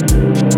You.